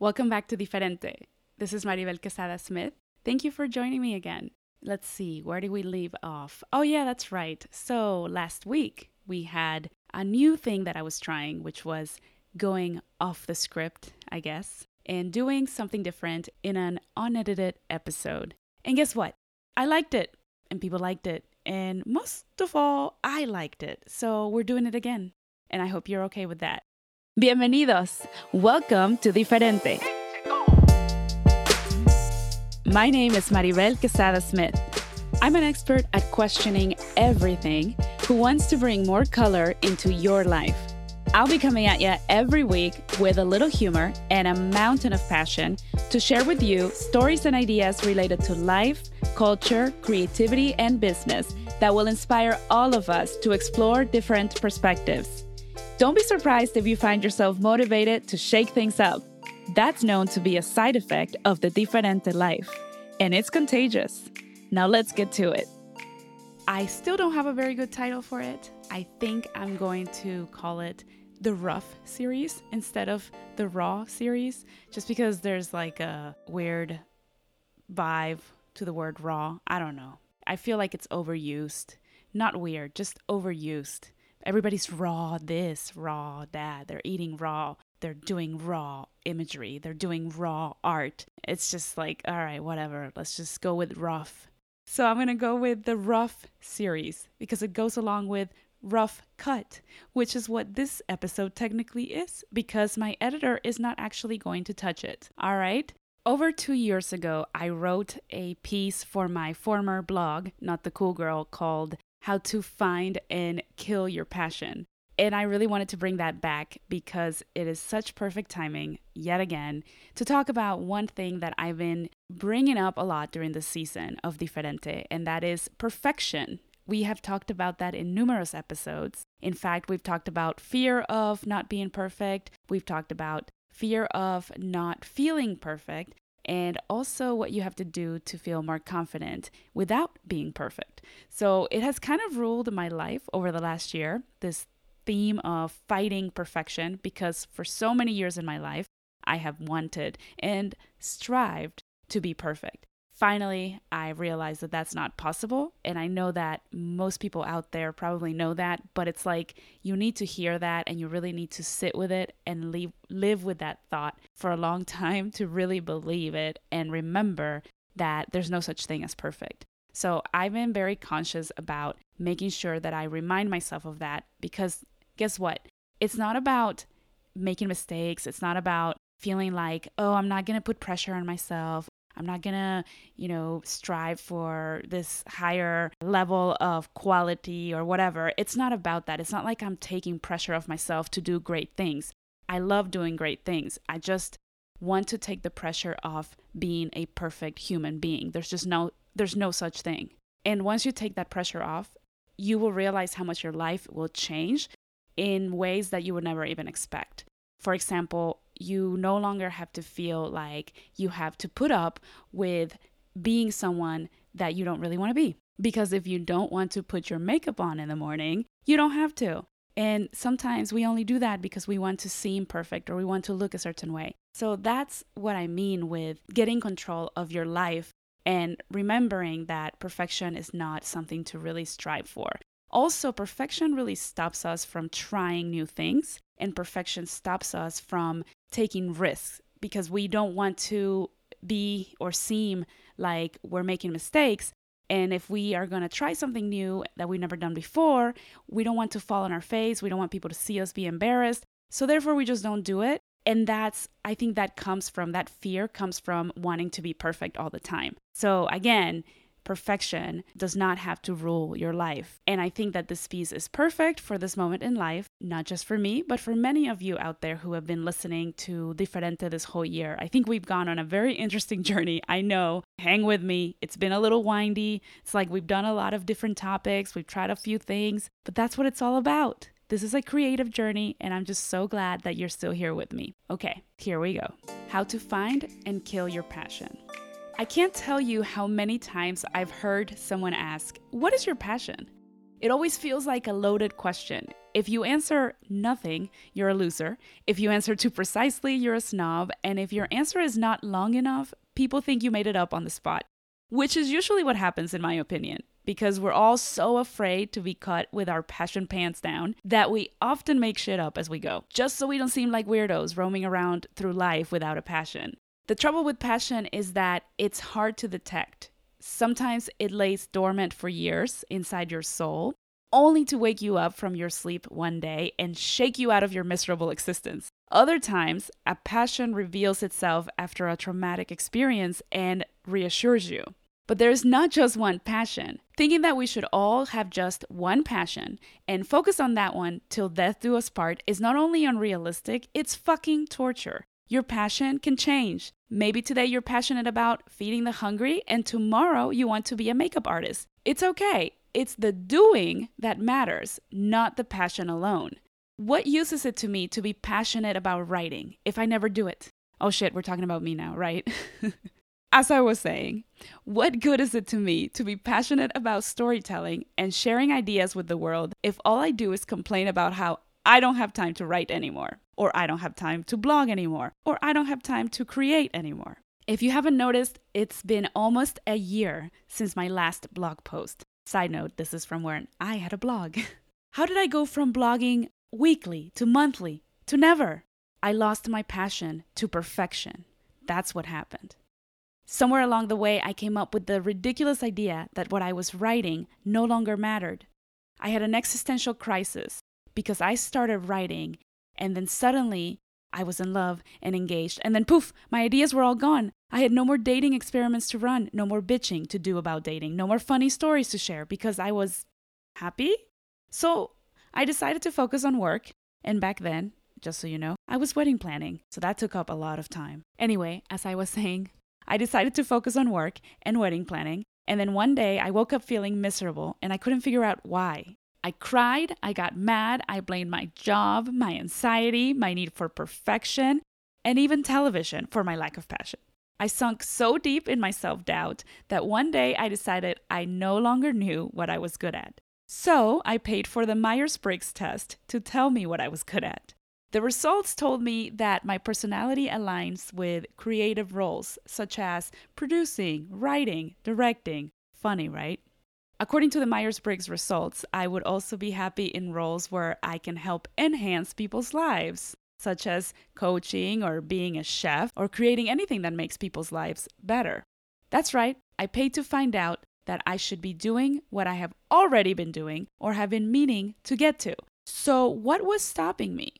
Welcome back to Diferente. This is Maribel Quesada Smith. Thank you for joining me again. Let's see, where did we leave off? Oh, yeah, that's right. So, last week we had a new thing that I was trying, which was going off the script, I guess, and doing something different in an unedited episode. And guess what? I liked it, and people liked it. And most of all, I liked it. So, we're doing it again. And I hope you're okay with that. Bienvenidos. Welcome to Diferente. My name is Maribel Quesada Smith. I'm an expert at questioning everything who wants to bring more color into your life. I'll be coming at you every week with a little humor and a mountain of passion to share with you stories and ideas related to life, culture, creativity, and business that will inspire all of us to explore different perspectives. Don't be surprised if you find yourself motivated to shake things up. That's known to be a side effect of the diferente life, and it's contagious. Now let's get to it. I still don't have a very good title for it. I think I'm going to call it the Rough series instead of the Raw series, just because there's like a weird vibe to the word raw. I don't know. I feel like it's overused. Not weird, just overused. Everybody's raw this, raw that. They're eating raw they're doing raw imagery, they're doing raw art. It's just like, all right, whatever, let's just go with rough. So I'm going to go with the rough series because it goes along with rough cut, which is what this episode technically is because my editor is not actually going to touch it. All right? Over two years ago, I wrote a piece for my former blog, Not the Cool Girl, called How to Find and Kill Your Passion. And I really wanted to bring that back because it is such perfect timing, yet again, to talk about one thing that I've been bringing up a lot during the season of Diferente, and that is perfection. We have talked about that in numerous episodes. In fact, we've talked about fear of not being perfect, we've talked about fear of not feeling perfect, and also what you have to do to feel more confident without being perfect. So it has kind of ruled my life over the last year, this theme of fighting perfection because for so many years in my life, I have wanted and strived to be perfect. Finally, I realized that that's not possible. And I know that most people out there probably know that, but it's like you need to hear that and you really need to sit with it and leave, live with that thought for a long time to really believe it and remember that there's no such thing as perfect. So I've been very conscious about making sure that I remind myself of that because guess what? It's not about making mistakes. It's not about feeling like, oh, I'm not going to put pressure on myself. I'm not going to, you know, strive for this higher level of quality or whatever. It's not about that. It's not like I'm taking pressure off myself to do great things. I love doing great things. I just want to take the pressure off being a perfect human being. There's just no there's no such thing. And once you take that pressure off, you will realize how much your life will change in ways that you would never even expect. For example, you no longer have to feel like you have to put up with being someone that you don't really want to be. Because if you don't want to put your makeup on in the morning, you don't have to. And sometimes we only do that because we want to seem perfect or we want to look a certain way. So that's what I mean with getting control of your life and remembering that perfection is not something to really strive for. Also, perfection really stops us from trying new things, and perfection stops us from taking risks because we don't want to be or seem like we're making mistakes. And if we are going to try something new that we've never done before, we don't want to fall on our face. We don't want people to see us be embarrassed. So, therefore, we just don't do it. And that's, I think that comes from that fear, comes from wanting to be perfect all the time. So, again, perfection does not have to rule your life. And I think that this piece is perfect for this moment in life, not just for me, but for many of you out there who have been listening to Diferente this whole year. I think we've gone on a very interesting journey. I know. Hang with me. It's been a little windy. It's like we've done a lot of different topics, we've tried a few things, but that's what it's all about. This is a creative journey, and I'm just so glad that you're still here with me. Okay, here we go. How to find and kill your passion. I can't tell you how many times I've heard someone ask, What is your passion? It always feels like a loaded question. If you answer nothing, you're a loser. If you answer too precisely, you're a snob. And if your answer is not long enough, people think you made it up on the spot, which is usually what happens, in my opinion, because we're all so afraid to be cut with our passion pants down that we often make shit up as we go, just so we don't seem like weirdos roaming around through life without a passion. The trouble with passion is that it's hard to detect. Sometimes it lays dormant for years inside your soul, only to wake you up from your sleep one day and shake you out of your miserable existence. Other times, a passion reveals itself after a traumatic experience and reassures you. But there's not just one passion. Thinking that we should all have just one passion and focus on that one till death do us part is not only unrealistic, it's fucking torture. Your passion can change. Maybe today you're passionate about feeding the hungry, and tomorrow you want to be a makeup artist. It's okay. It's the doing that matters, not the passion alone. What use is it to me to be passionate about writing if I never do it? Oh shit, we're talking about me now, right? As I was saying, what good is it to me to be passionate about storytelling and sharing ideas with the world if all I do is complain about how I don't have time to write anymore? or I don't have time to blog anymore, or I don't have time to create anymore. If you haven't noticed, it's been almost a year since my last blog post. Side note, this is from when I had a blog. How did I go from blogging weekly to monthly to never? I lost my passion to perfection. That's what happened. Somewhere along the way, I came up with the ridiculous idea that what I was writing no longer mattered. I had an existential crisis because I started writing and then suddenly, I was in love and engaged. And then poof, my ideas were all gone. I had no more dating experiments to run, no more bitching to do about dating, no more funny stories to share because I was happy. So I decided to focus on work. And back then, just so you know, I was wedding planning. So that took up a lot of time. Anyway, as I was saying, I decided to focus on work and wedding planning. And then one day I woke up feeling miserable and I couldn't figure out why. I cried, I got mad, I blamed my job, my anxiety, my need for perfection, and even television for my lack of passion. I sunk so deep in my self doubt that one day I decided I no longer knew what I was good at. So I paid for the Myers Briggs test to tell me what I was good at. The results told me that my personality aligns with creative roles such as producing, writing, directing. Funny, right? According to the Myers Briggs results, I would also be happy in roles where I can help enhance people's lives, such as coaching or being a chef or creating anything that makes people's lives better. That's right, I paid to find out that I should be doing what I have already been doing or have been meaning to get to. So, what was stopping me?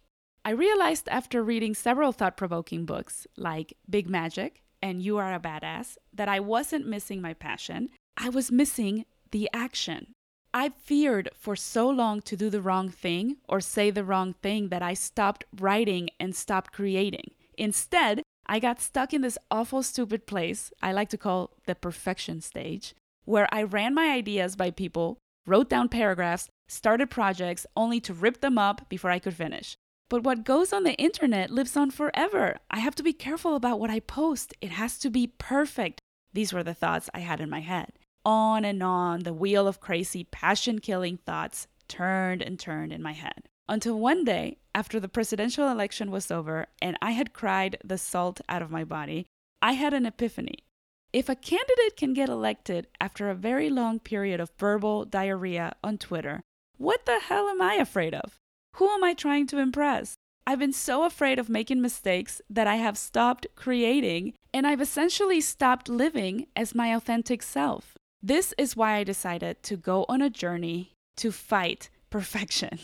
I realized after reading several thought provoking books like Big Magic and You Are a Badass that I wasn't missing my passion. I was missing the action. I feared for so long to do the wrong thing or say the wrong thing that I stopped writing and stopped creating. Instead, I got stuck in this awful, stupid place I like to call the perfection stage, where I ran my ideas by people, wrote down paragraphs, started projects only to rip them up before I could finish. But what goes on the internet lives on forever. I have to be careful about what I post. It has to be perfect. These were the thoughts I had in my head. On and on, the wheel of crazy, passion killing thoughts turned and turned in my head. Until one day, after the presidential election was over and I had cried the salt out of my body, I had an epiphany. If a candidate can get elected after a very long period of verbal diarrhea on Twitter, what the hell am I afraid of? Who am I trying to impress? I've been so afraid of making mistakes that I have stopped creating and I've essentially stopped living as my authentic self. This is why I decided to go on a journey to fight perfection.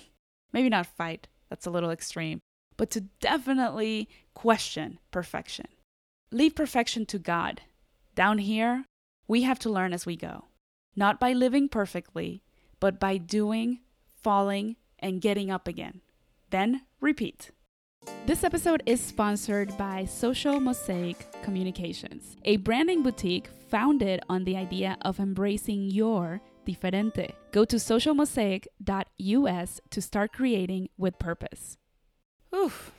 Maybe not fight, that's a little extreme, but to definitely question perfection. Leave perfection to God. Down here, we have to learn as we go, not by living perfectly, but by doing, falling, and getting up again. Then repeat. This episode is sponsored by Social Mosaic Communications, a branding boutique founded on the idea of embracing your diferente. Go to socialmosaic.us to start creating with purpose. Oof,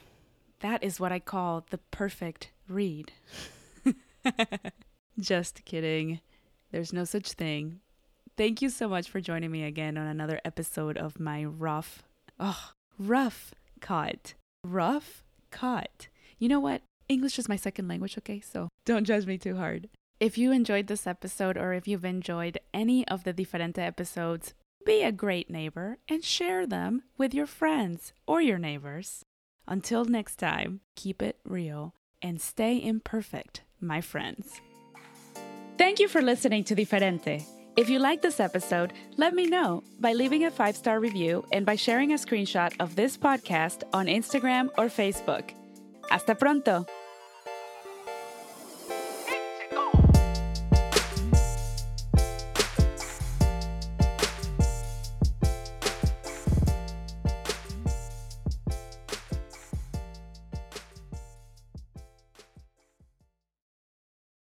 that is what I call the perfect read. Just kidding. There's no such thing. Thank you so much for joining me again on another episode of my rough Oh, rough cut. Rough cut. You know what? English is my second language, okay? So don't judge me too hard. If you enjoyed this episode or if you've enjoyed any of the Diferente episodes, be a great neighbor and share them with your friends or your neighbors. Until next time, keep it real and stay imperfect, my friends. Thank you for listening to Diferente. If you like this episode, let me know by leaving a five star review and by sharing a screenshot of this podcast on Instagram or Facebook. Hasta pronto!